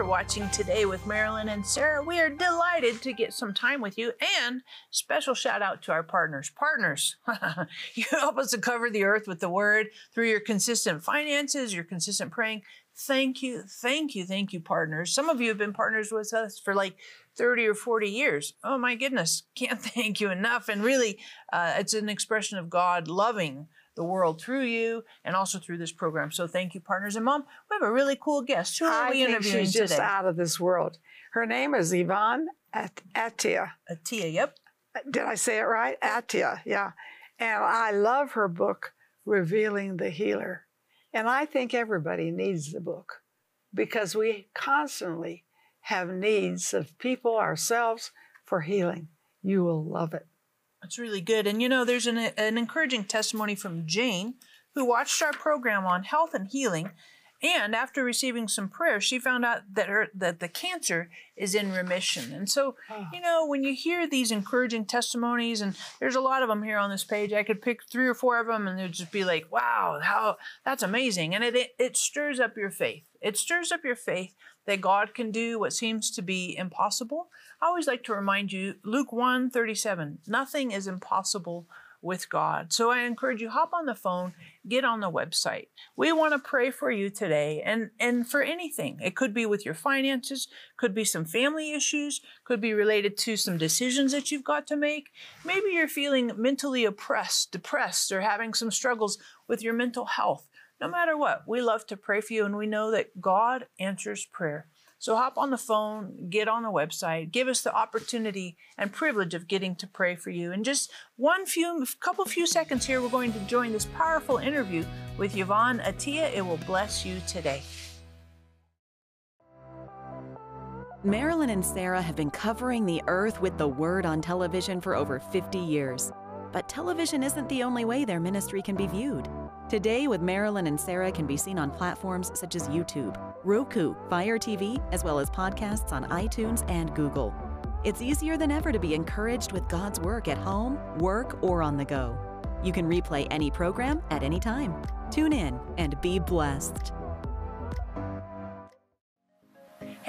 for watching today with Marilyn and Sarah. We are delighted to get some time with you and special shout out to our partners. Partners, you help us to cover the earth with the word through your consistent finances, your consistent praying. Thank you, thank you, thank you, partners. Some of you have been partners with us for like 30 or 40 years. Oh my goodness, can't thank you enough. And really, uh, it's an expression of God loving the world through you and also through this program. So thank you, partners. And mom, we have a really cool guest. Who are I we think interviewing she's just out of this world. Her name is Yvon At- Attia. Attia, yep. Did I say it right? Attia, yeah. And I love her book, Revealing the Healer. And I think everybody needs the book because we constantly have needs of people, ourselves, for healing. You will love it. That's really good. And you know, there's an, an encouraging testimony from Jane, who watched our program on health and healing. And after receiving some prayer, she found out that her that the cancer is in remission. And so, Oh. you know, when you hear these encouraging testimonies, and there's a lot of them here on this page, I could pick three or four of them, and they'd just be like, "Wow, how that's amazing!" And it it, it stirs up your faith. It stirs up your faith that God can do what seems to be impossible. I always like to remind you, Luke 1 37, nothing is impossible with God. So I encourage you, hop on the phone, get on the website. We want to pray for you today and, and for anything. It could be with your finances, could be some family issues, could be related to some decisions that you've got to make. Maybe you're feeling mentally oppressed, depressed, or having some struggles with your mental health. No matter what, we love to pray for you and we know that God answers prayer. So hop on the phone, get on the website, give us the opportunity and privilege of getting to pray for you. In just one few, couple few seconds here, we're going to join this powerful interview with Yvon Attia. It will bless you today. Marilyn and Sarah have been covering the earth with the word on television for over 50 years. But television isn't the only way their ministry can be viewed. Today with Marilyn and Sarah can be seen on platforms such as YouTube, Roku, Fire TV, as well as podcasts on iTunes and Google. It's easier than ever to be encouraged with God's work at home, work, or on the go. You can replay any program at any time. Tune in and be blessed.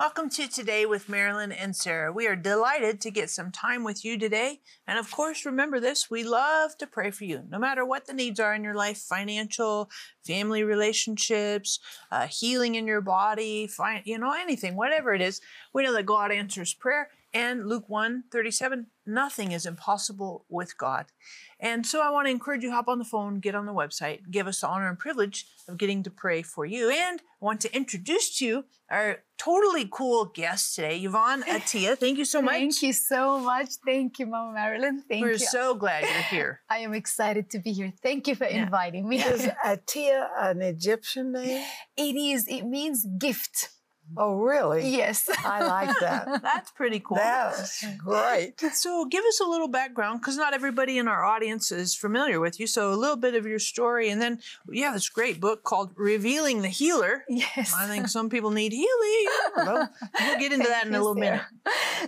Welcome to Today with Marilyn and Sarah. We are delighted to get some time with you today. And of course, remember this we love to pray for you, no matter what the needs are in your life financial, family relationships, uh, healing in your body, fi- you know, anything, whatever it is. We know that God answers prayer. And Luke 1 37, nothing is impossible with God. And so I want to encourage you hop on the phone, get on the website, give us the honor and privilege of getting to pray for you. And I want to introduce to you our totally cool guest today, Yvon Attia. Thank you so much. Thank you so much. Thank you, Mama Marilyn. Thank you. We're you. so glad you're here. I am excited to be here. Thank you for Yeah. inviting me. Is Attia an Egyptian name? it is. It means gift. Oh, really? Yes. I like that. That's pretty cool. That's great. So, give us a little background because not everybody in our audience is familiar with you. So, a little bit of your story, and then yeah, this great book called Revealing the Healer. yes. I think some people need healing. I. We'll get into that in a little minute.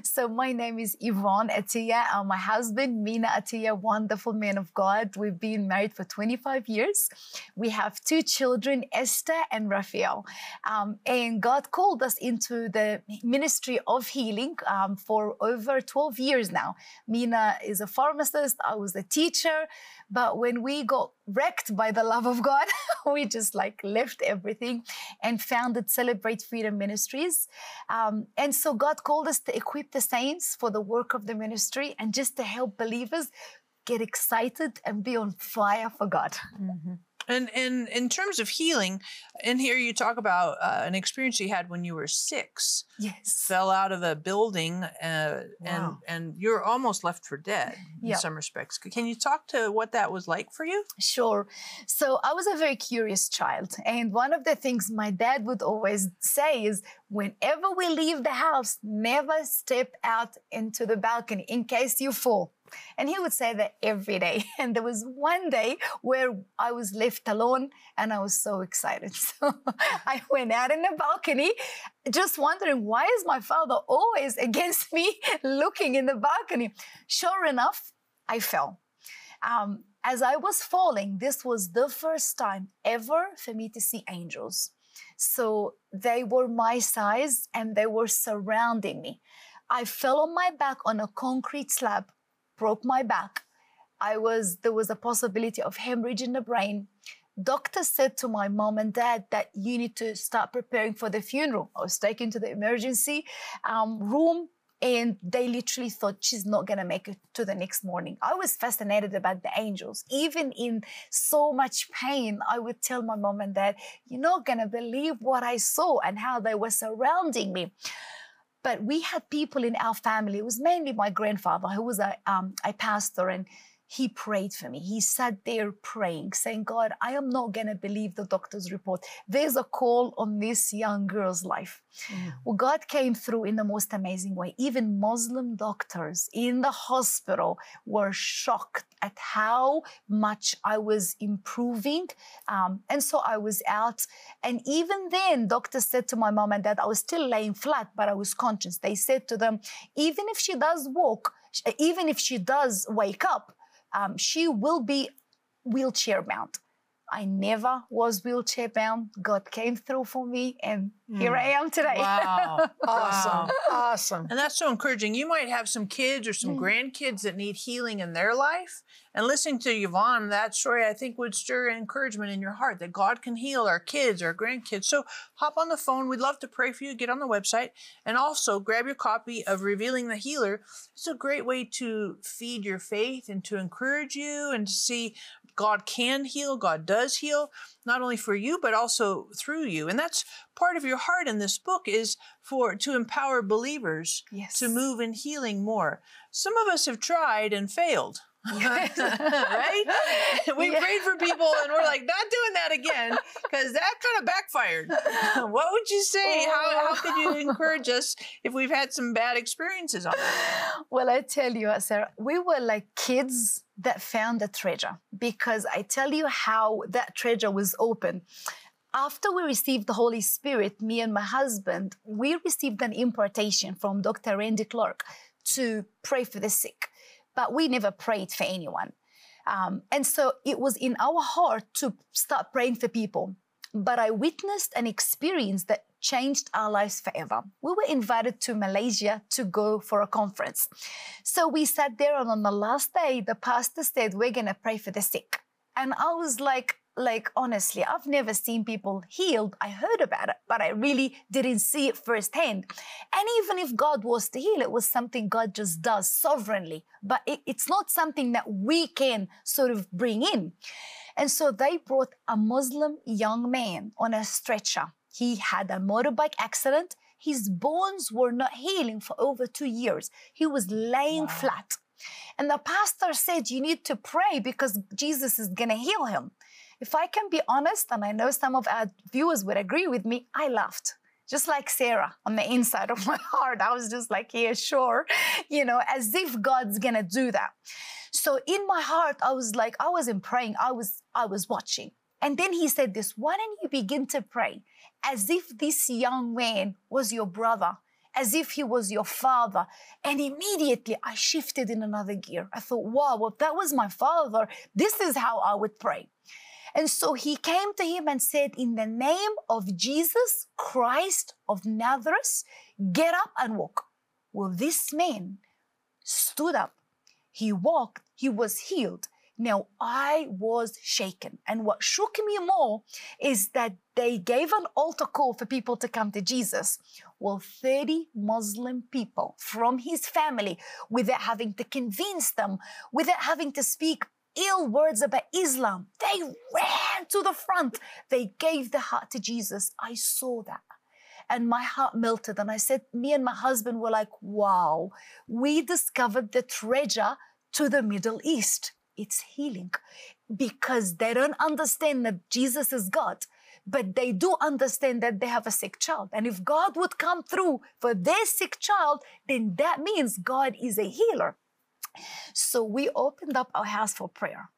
So my name is Yvon Attia. Uh, my husband, Mina Attia, wonderful man of God. We've been married for 25 years. We have two children, Esther and Raphael. Um, and God called us into the ministry of healing um, for over 12 years now. Mina is a pharmacist. I was a teacher. But when we got wrecked by the love of God, we just like left everything and founded Celebrate Freedom Ministries. Um, and so God called us to equip the saints for the work of the ministry and just to help believers get excited and be on fire for God. And and in terms of healing, in here you talk about uh, an experience you had when you were six. Yes. Fell out of a building, uh, and Wow. and you're almost left for dead in Yeah. some respects. Can you talk to what that was like for you? Sure. So I was a very curious child. And one of the things my dad would always say is whenever we leave the house, never step out into the balcony in case you fall. And he would say that every day. And there was one day where I was left alone and I was so excited. So I went out in the balcony just wondering why is my father always against me looking in the balcony? Sure enough, I fell. Um, as I was falling, this was the first time ever for me to see angels. So they were my size and they were surrounding me. I fell on my back on a concrete slab, broke my back. I was there was a possibility of hemorrhage in the brain. Doctor said to my mom and dad that you need to start preparing for the funeral. I was taken to the emergency um, room and they literally thought she's not going to make it to the next morning. I was fascinated about the angels. Even in so much pain, I would tell my mom and dad, You're not going to believe what I saw and how they were surrounding me. But we had people in our family, it was mainly my grandfather, who was a, um, a pastor, and he prayed for me. He sat there praying, saying, God, I am not going to believe the doctor's report. There's a call on this young girl's life. Well, God came through in the most amazing way. Even Muslim doctors in the hospital were shocked at how much I was improving. Um, and so I was out. And even then, doctors said to my mom and dad, I was still laying flat, but I was conscious. They said to them, even if she does walk, even if she does wake up, um, she will be wheelchair bound. I never was wheelchair bound. God came through for me, and here I am today. Wow. Awesome. Awesome. And that's so encouraging. You might have some kids or some Mm. grandkids that need healing in their life. And listening to Yvon, that story I think would stir encouragement in your heart that God can heal our kids, our grandkids. So hop on the phone. We'd love to pray for you. Get on the website and also grab your copy of Revealing the Healer. It's a great way to feed your faith and to encourage you and to see God can heal, God does heal, not only for you, but also through you. And that's part of your heart in this book is for to empower believers Yes. to move in healing more. Some of us have tried and failed. right? We Yeah. prayed for people and we're like, not doing that again because that kind of backfired. what would you say? How, how oh. could you encourage us if we've had some bad experiences on it? Well, I tell you, Sarah, we were like kids that found a treasure because I tell you how that treasure was open. After we received the Holy Spirit, me and my husband, we received an impartation from Dr. Randy Clark to pray for the sick, but we never prayed for anyone. Um, and so it was in our heart to start praying for people. But I witnessed an experience that changed our lives forever. We were invited to Malaysia to go for a conference. So we sat there, and on the last day, the pastor said, We're going to pray for the sick. And I was like, like honestly, I've never seen people healed. I heard about it, but I really didn't see it firsthand. And even if God was to heal, it was something God just does sovereignly. But it- it's not something that we can sort of bring in. And so they brought a Muslim young man on a stretcher. He had a motorbike accident. His bones were not healing for over two years. He was laying flat. And the pastor said, You need to pray because Jesus is going to heal him. If I can be honest, and I know some of our viewers would agree with me, I laughed. Just like Sarah on the inside of my heart. I was just like, yeah, sure. You know, as if God's gonna do that. So in my heart, I was like, I wasn't praying, I was I was watching. And then he said this, why don't you begin to pray as if this young man was your brother, as if he was your father? And immediately I shifted in another gear. I thought, wow, well, if that was my father, this is how I would pray. And so he came to him and said, In the name of Jesus Christ of Nazareth, get up and walk. Well, this man stood up. He walked. He was healed. Now I was shaken. And what shook me more is that they gave an altar call for people to come to Jesus. Well, 30 Muslim people from his family, without having to convince them, without having to speak ill words about Islam, they ran to the front. They gave their heart to Jesus. I saw that. And my heart melted. And I said, me and my husband were like, wow, we discovered the treasure to the Middle East. It's healing because they don't understand that Jesus is God but they do understand that they have a sick child. And if God would come through for their sick child, then that means God is a healer. So we opened up our house for prayer.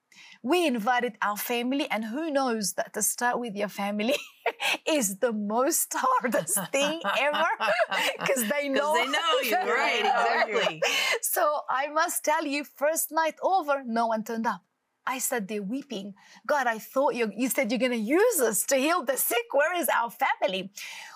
We invited our family, and who knows that to start with your family is the most hardest thing ever because they know they know you, right? Exactly. so I must tell you, first night over, no one turned up. I said they're weeping. God, I thought you, you said you're going to use us to heal the sick. Where is our family?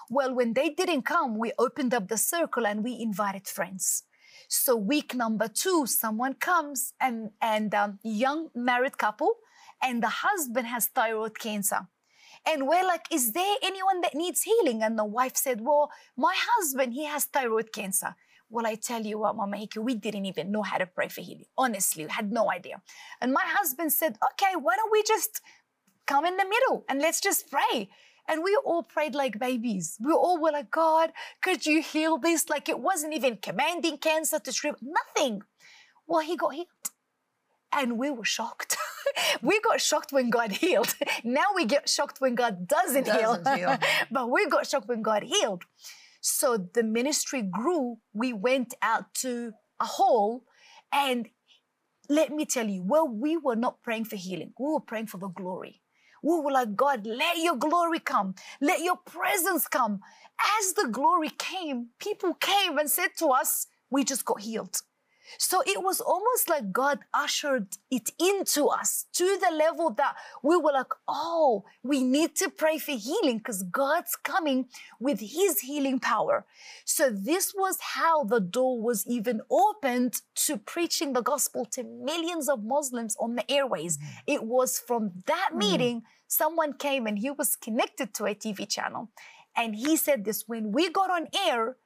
Well, when they didn't come, we opened up the circle and we invited friends. So week number two, someone comes and and um, young married couple, and the husband has thyroid cancer. And we're like, is there anyone that needs healing? And the wife said, well, my husband, he has thyroid cancer. Well, I tell you what, Mama Hickey, we didn't even know how to pray for healing. Honestly, we had no idea. And my husband said, okay, why don't we just come in the middle and let's just pray. And we all prayed like babies. We all were like, God, could you heal this? Like it wasn't even commanding cancer to shrivel, nothing. Well, he got healed. And we were shocked. we got shocked when God healed. now we get shocked when God doesn't, Doesn't heal. heal. but we got shocked when God healed. So the ministry grew. We went out to a hall, and let me tell you, well, we were not praying for healing, we were praying for the glory. We were like, God, let your glory come, let your presence come. As the glory came, people came and said to us, We just got healed. So it was almost like God ushered it into us to the level that we were like, oh, we need to pray for healing because God's coming with his healing power. So this was how the door was even opened to preaching the gospel to millions of Muslims on the airways. Mm-hmm. It was from that mm-hmm. meeting, someone came and he was connected to a TV channel. And he said this when we got on air,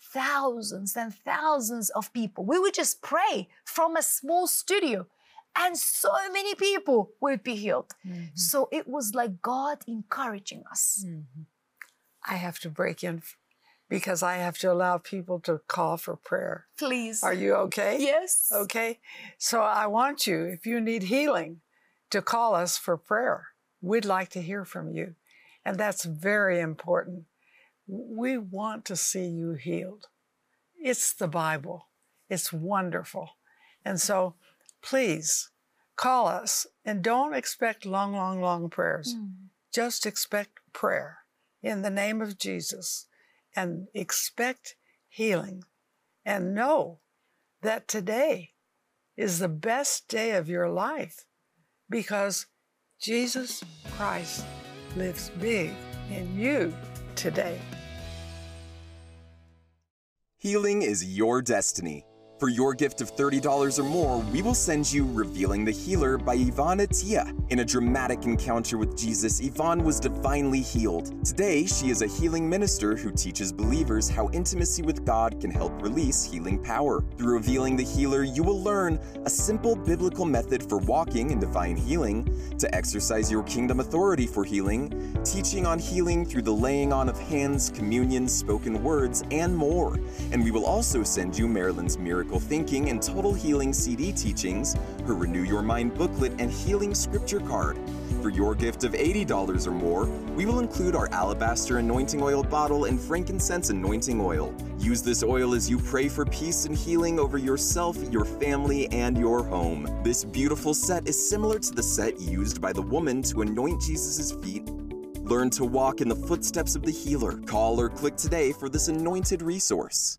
thousands and thousands of people. We would just pray from a small studio, and so many people would be healed. Mm-hmm. So it was like God encouraging us. Mm-hmm. I have to break in because I have to allow people to call for prayer. Please. Are you okay? Yes. Okay. So I want you, if you need healing, to call us for prayer. We'd like to hear from you. And that's very important. We want to see you healed. It's the Bible, it's wonderful. And so please call us and don't expect long, long, long prayers. Hmm. Just expect prayer in the name of Jesus and expect healing. And know that today is the best day of your life because Jesus Christ lives big in you today. Healing is your destiny. For your gift of $30 or more, we will send you Revealing the Healer by Yvon Attia. In a dramatic encounter with Jesus, Yvon was divinely healed. Today, she is a healing minister who teaches believers how intimacy with God can help release healing power. Through Revealing the Healer, you will learn a simple biblical method for walking in divine healing, to exercise your kingdom authority for healing, teaching on healing through the laying on of hands, communion, spoken words, and more. And we will also send you Marilyn's Miracle Thinking and Total Healing CD teachings, her Renew Your Mind booklet, and Healing Scripture card. For your gift of $80 or more, we will include our alabaster anointing oil bottle and frankincense anointing oil. Use this oil as you pray for peace and healing over yourself, your family, and your home. This beautiful set is similar to the set used by the woman to anoint Jesus' feet Learn to walk in the footsteps of the healer. Call or click today for this anointed resource.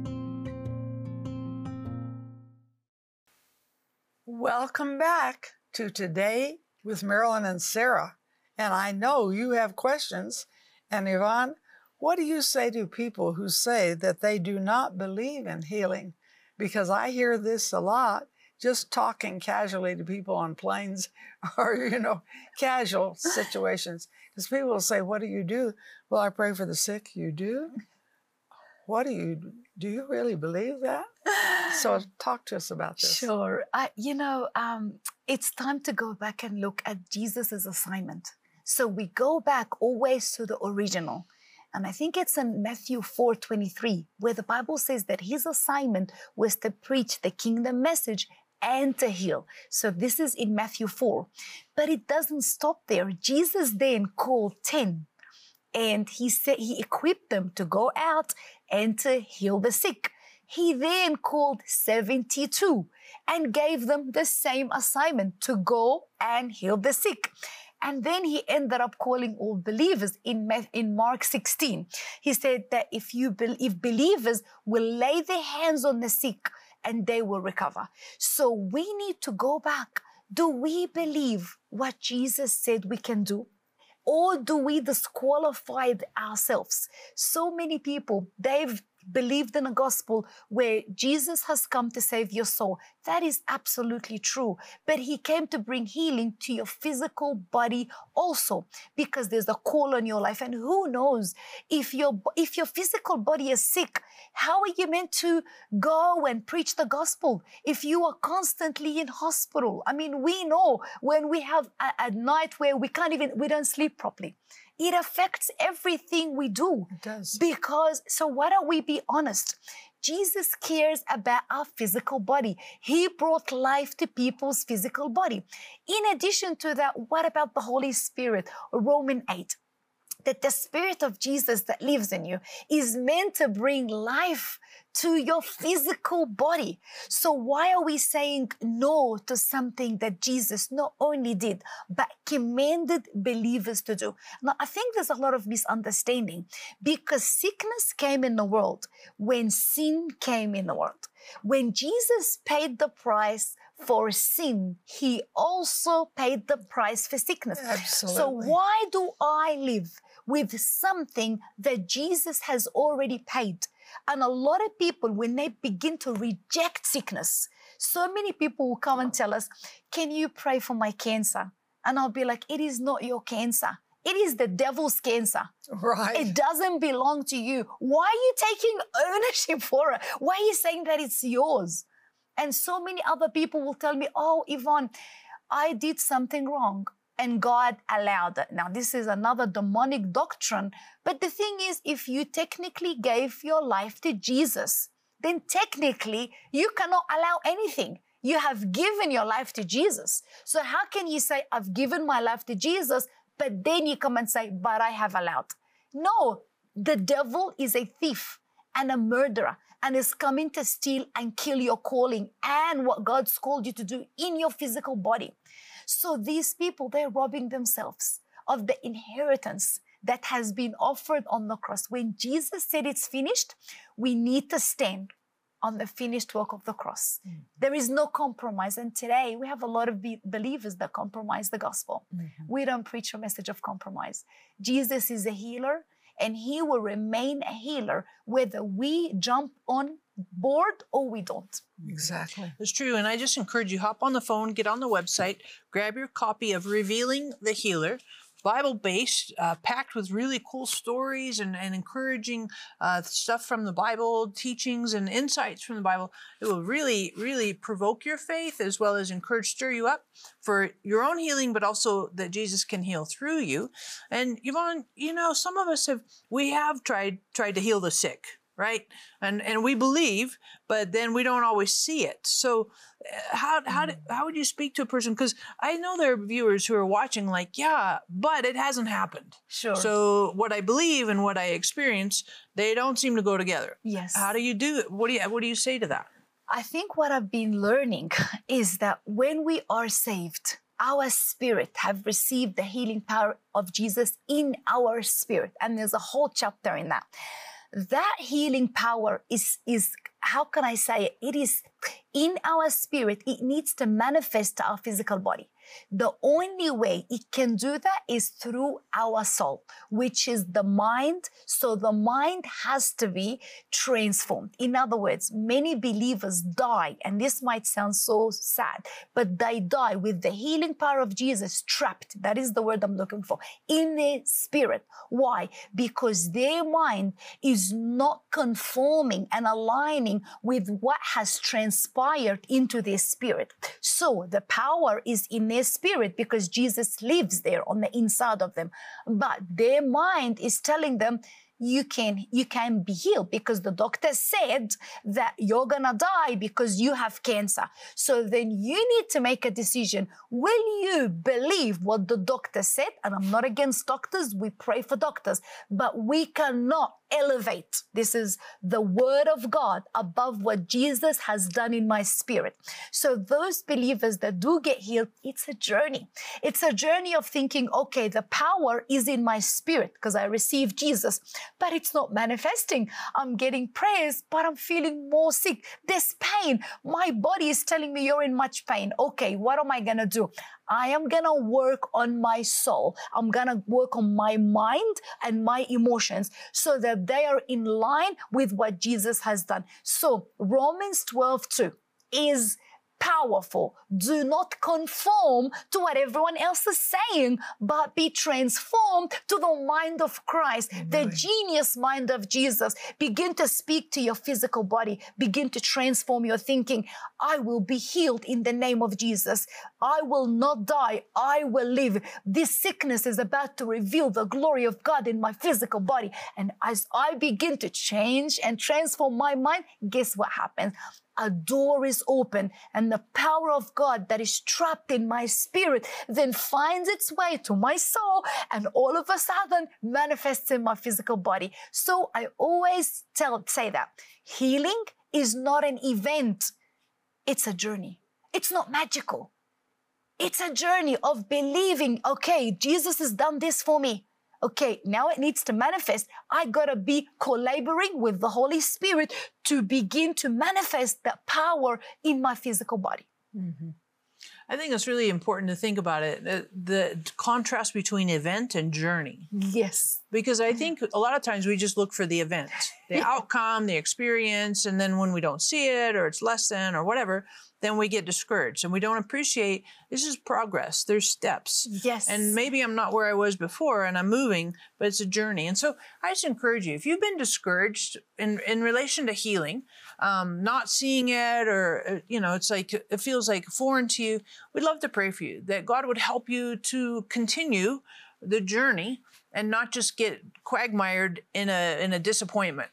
Welcome back to Today with Marilyn and Sarah. And I know you have questions. And Yvon, what do you say to people who say that they do not believe in healing? Because I hear this a lot just talking casually to people on planes or, you know, casual situations. Because people will say, What do you do? Well, I pray for the sick. You do? What do you do? You really believe that? So, talk to us about this. Sure. I, you know, um, it's time to go back and look at Jesus' assignment. So we go back always to the original. And I think it's in Matthew 4 23, where the Bible says that his assignment was to preach the kingdom message and to heal. So this is in Matthew 4. But it doesn't stop there. Jesus then called 10 and he said he equipped them to go out and to heal the sick. He then called 72 and gave them the same assignment to go and heal the sick. And then he ended up calling all believers in, in Mark 16. He said that if you be, if believers will lay their hands on the sick, and they will recover. So we need to go back. Do we believe what Jesus said we can do? Or do we disqualify ourselves? So many people, they've believed in a gospel where Jesus has come to save your soul. That is absolutely true. But he came to bring healing to your physical body also because there's a call on your life. And who knows if your, if your physical body is sick, how are you meant to go and preach the gospel if you are constantly in hospital? I mean, we know when we have a, a night where we can't even, we don't sleep properly it affects everything we do. It does. Because, so why don't we be honest? Jesus cares about our physical body. He brought life to people's physical body. In addition to that, what about the Holy Spirit? Roman 8 that the Spirit of Jesus that lives in you is meant to bring life to your physical body. So why are we saying no to something that Jesus not only did, but commanded believers to do? Now, I think there's a lot of misunderstanding because sickness came in the world when sin came in the world. When Jesus paid the price for sin, he also paid the price for sickness. Absolutely. So why do I live with something that Jesus has already paid? And a lot of people, when they begin to reject sickness, so many people will come and tell us, Can you pray for my cancer? And I'll be like, It is not your cancer. It is the devil's cancer. Right. It doesn't belong to you. Why are you taking ownership for it? Why are you saying that it's yours? And so many other people will tell me, Oh, Yvon, I did something wrong and God allowed it. Now, this is another demonic doctrine. But the thing is, if you technically gave your life to Jesus, then technically you cannot allow anything. You have given your life to Jesus. So, how can you say, I've given my life to Jesus, but then you come and say, but I have allowed? No, the devil is a thief and a murderer and is coming to steal and kill your calling and what God's called you to do in your physical body. So these people, they're robbing themselves of the inheritance that has been offered on the cross. When Jesus said it's finished, we need to stand on the finished work of the cross. Mm-hmm. There is no compromise. And today we have a lot of be- believers that compromise the gospel. Mm-hmm. We don't preach a message of compromise. Jesus is a healer and he will remain a healer whether we jump on board or we don't. Exactly. It's true. And I just encourage you hop on the phone, get on the website, grab your copy of Revealing the Healer. Bible based, uh, packed with really cool stories and, and encouraging uh, stuff from the Bible, teachings and insights from the Bible. It will really, really provoke your faith as well as encourage, stir you up for your own healing, but also that Jesus can heal through you. And Yvon, you know, some of us have, we have tried, tried to heal the sick, right? And and we believe, but then we don't always see it. So uh, how how do, how would you speak to a person? Because I know there are viewers who are watching, like, yeah, but it hasn't happened. Sure. So what I believe and what I experience, they don't seem to go together. yes. How do you do it? What do you what do you say to that? I think what I've been learning is that when we are saved, our spirit have received the healing power of Jesus in our spirit. And there's a whole chapter in that. That healing power is, is how can I say it? It is in our spirit. It needs to manifest to our physical body. The only way it can do that is through our soul, which is the mind. So the mind has to be transformed. In other words, many believers die, and this might sound so sad, but they die with the healing power of Jesus trapped. That is the word I'm looking for in their spirit. Why? Because their mind is not conforming and aligning with what has transpired into their spirit. So the power is in their spirit because Jesus lives there on the inside of them. But their mind is telling them, you can you can be healed because the doctor said that you're gonna die because you have cancer. So then you need to make a decision. Will you believe what the doctor said? And i'm not against doctors. We pray for doctors. But we cannot elevate this is the word of god above what jesus has done in my spirit so those believers that do get healed it's a journey it's a journey of thinking okay the power is in my spirit because i received jesus but it's not manifesting. I'm getting prayers, but I'm feeling more sick. There's pain. My body is telling me you're in much pain. Okay, what am I going to do? I am going to work on my soul. I'm going to work on my mind and my emotions so that they are in line with what Jesus has done. So Romans 12, 2 is powerful. Do not conform to what everyone else is saying, but be transformed to the mind of Christ, the genius mind of Jesus. Begin to speak to your physical body. Begin to transform your thinking. I will be healed in the name of Jesus. I will not die. I will live. This sickness is about to reveal the glory of God in my physical body. And as I begin to change and transform my mind, guess what happens? A door is open and the power of God that is trapped in my spirit then finds its way to my soul and all of a sudden manifests in my physical body. So I always tell, say that healing is not an event. It's a journey. It's not magical. It's a journey of believing, okay, Jesus has done this for me okay, now it needs to manifest. I gotta be collaborating with the Holy Spirit to begin to manifest that power in my physical body. Mm-hmm. I think it's really important to think about it the, the, contrast between event and journey. Yes. Because I think a lot of times we just look for the event, the yeah. outcome, the experience, and then when we don't see it or it's less than or whatever, then we get discouraged and we don't appreciate this is progress. There's steps. Yes. And maybe I'm not where I was before and I'm moving, but it's a journey. And so I just encourage you if you've been discouraged in, in relation to healing, um, not seeing it, or, uh, you know, it's like it feels like foreign to you, we'd love to pray for you that God would help you to continue the journey and not just get quagmired in a in a disappointment.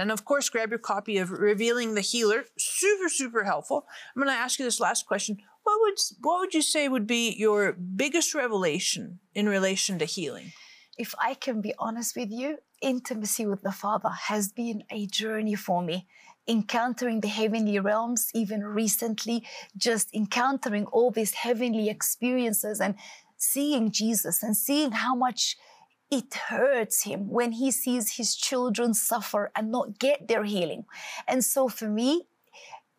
And of course, grab your copy of Revealing the Healer. Super, super helpful. I'm going to ask you this last question. What would what would you say would be your biggest revelation in relation to healing? If I can be honest with you, intimacy with the Father has been a journey for me. Encountering the heavenly realms, even recently, just encountering all these heavenly experiences and seeing Jesus and seeing how much it hurts him when he sees his children suffer and not get their healing. And so for me,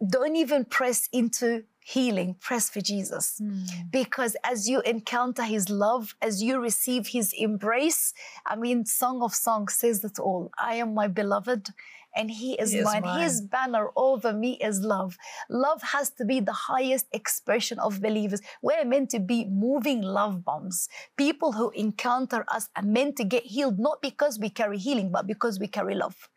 don't even press into healing, press for Jesus. Mm. Because as you encounter his love, as you receive his embrace, I mean, Song of Songs says it all. I am my beloved and he is, he mine. mine. His banner over me is love. Love has to be the highest expression of believers. We're meant to be moving love bombs. People who encounter us are meant to get healed, not because we carry healing, but because we carry love.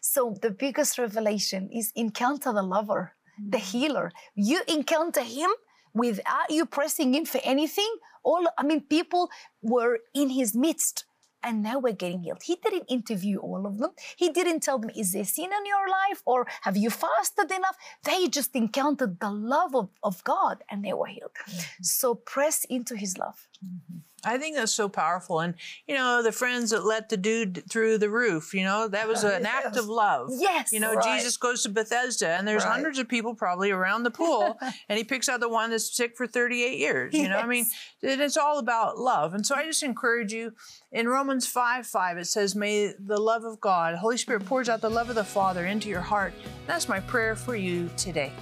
So the biggest revelation is encounter the lover, the mm. healer. You encounter him without you pressing in for anything. All I mean, people were in his midst and now we're getting healed. He didn't interview all of them. He didn't tell them, Is there sin in your life? or Have you fasted enough? They just encountered the love of, of God and they were healed. Mm-hmm. So press into His love. Mm-hmm. I think that's so powerful. And, you know, the friends that let the dude through the roof, you know, that was an yes. act of love. Yes. You know, right. Jesus goes to Bethesda and there's right. hundreds of people probably around the pool and he picks out the one that's sick for 38 years. You yes. know, I mean, it's all about love. And so I just encourage you in Romans 5 5, it says, May the love of God, Holy Spirit pours out the love of the Father into your heart. That's my prayer for you today.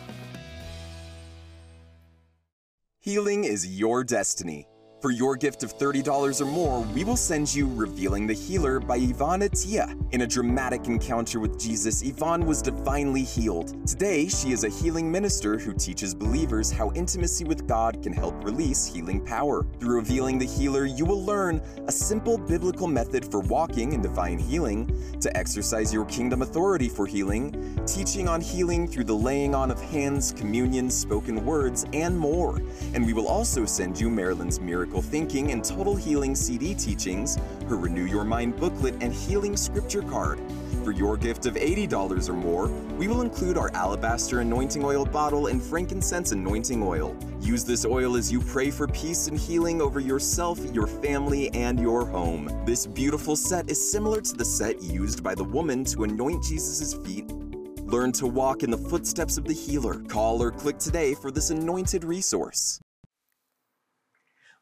Healing is your destiny. For your gift of $30 or more, we will send you Revealing the Healer by Yvon Attia. In a dramatic encounter with Jesus, Yvon was divinely healed. Today, she is a healing minister who teaches believers how intimacy with God can help release healing power. Through Revealing the Healer, you will learn a simple biblical method for walking in divine healing, to exercise your kingdom authority for healing, teaching on healing through the laying on of hands, communion, spoken words, and more. And we will also send you Marilyn's miracle Miracle Thinking and Total Healing CD teachings, her Renew Your Mind booklet, and Healing Scripture card. For your gift of $80 or more, we will include our alabaster anointing oil bottle and frankincense anointing oil. Use this oil as you pray for peace and healing over yourself, your family, and your home. This beautiful set is similar to the set used by the woman to anoint Jesus' feet Learn to walk in the footsteps of the healer. Call or click today for this anointed resource.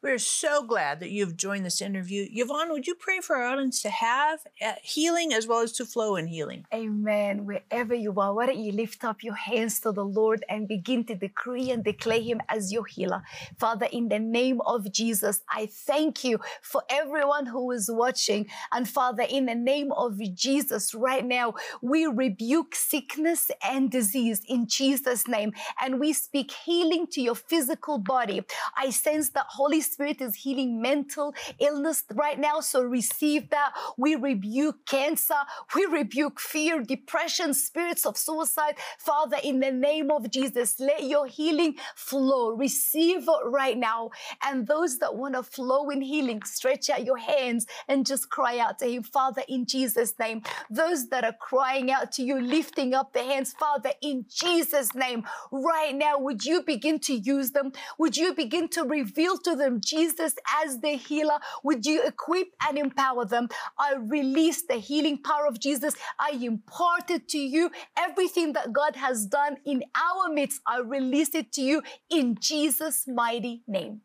We're so glad that you've joined this interview. Yvon, would you pray for our audience to have uh, healing as well as to flow in healing? Amen. Wherever you are, why don't you lift up your hands to the Lord and begin to decree and declare Him as your healer? Father, in the name of Jesus, I thank you for everyone who is watching. And Father, in the name of Jesus, right now, we rebuke sickness and disease in Jesus' name. And we speak healing to your physical body. I sense that Holy Spirit is healing mental illness right now. So receive that. We rebuke cancer. We rebuke fear, depression, spirits of suicide. Father, in the name of Jesus, let your healing flow. Receive it right now. And those that want to flow in healing, stretch out your hands and just cry out to Him, Father, in Jesus' name. Those that are crying out to you, lifting up their hands, Father, in Jesus' name, right now, would you begin to use them? Would you begin to reveal to them Jesus as the healer, would you equip and empower them? I release the healing power of Jesus. I impart it to you. Everything that God has done in our midst, I release it to you in Jesus' mighty name.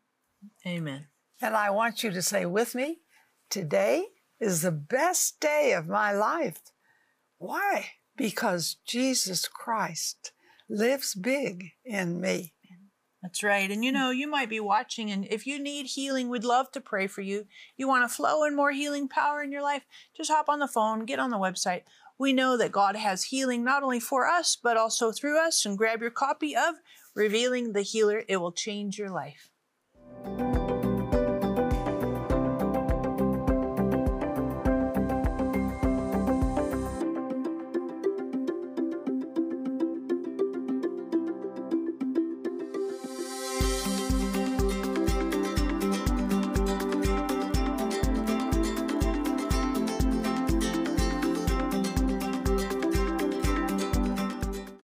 Amen. And I want you to say with me, today is the best day of my life. Why? Because Jesus Christ lives big in me. That's right. And you mm. know, you might be watching, and if you need healing, we'd love to pray for you. You want to flow in more healing power in your life? Just hop on the phone, get on the website. We know that God has healing not only for us, but also through us. And grab your copy of Revealing the Healer. It will change your life.